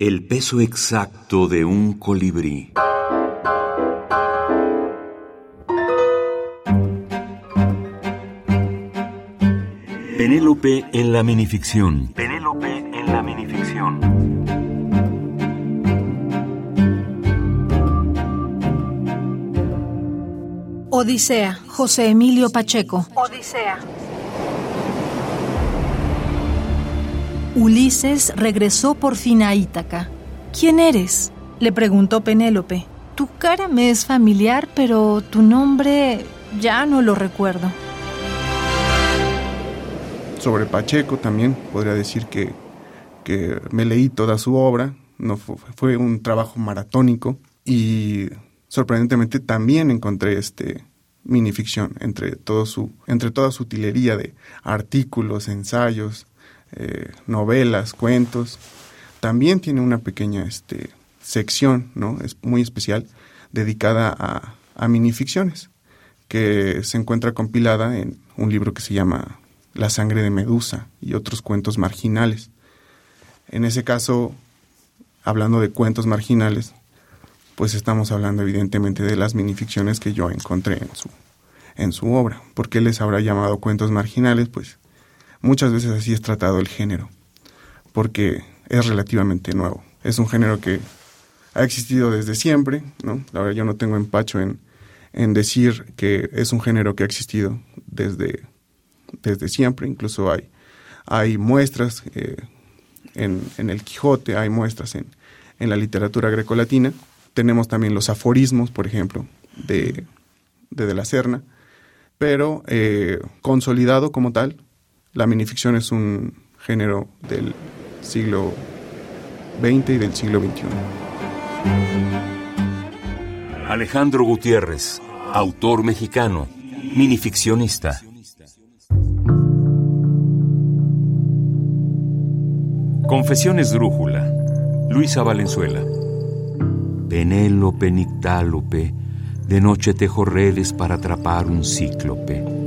El peso exacto de un colibrí. Penélope en la minificción. Penélope en la minificción. Odisea, José Emilio Pacheco. Odisea. Ulises regresó por fin a Ítaca. ¿Quién eres? le preguntó Penélope. Tu cara me es familiar, pero tu nombre ya no lo recuerdo. Sobre Pacheco también podría decir que, que me leí toda su obra, no fue, fue un trabajo maratónico y sorprendentemente también encontré este minificción entre todo su entre toda su utilería de artículos, ensayos, eh, novelas, cuentos. También tiene una pequeña este, sección, ¿no? Es muy especial dedicada a, a minificciones que se encuentra compilada en un libro que se llama La sangre de Medusa y otros cuentos marginales. En ese caso, hablando de cuentos marginales, pues estamos hablando evidentemente de las minificciones que yo encontré en su, en su obra. ¿Por qué les habrá llamado cuentos marginales? Pues muchas veces así es tratado el género, porque es relativamente nuevo. Es un género que ha existido desde siempre, ¿no? La verdad yo no tengo empacho en, en decir que es un género que ha existido desde, desde siempre, incluso hay, hay muestras eh, en, en, el Quijote, hay muestras en, en la literatura grecolatina, tenemos también los aforismos, por ejemplo, de de, la Serna, pero eh, consolidado como tal, la minificción es un género del siglo XX y del siglo XXI. Alejandro Gutiérrez, autor mexicano, minificcionista. Confesiones Drújula, Luisa Valenzuela. Penélope Nictálope, de noche tejo redes para atrapar un cíclope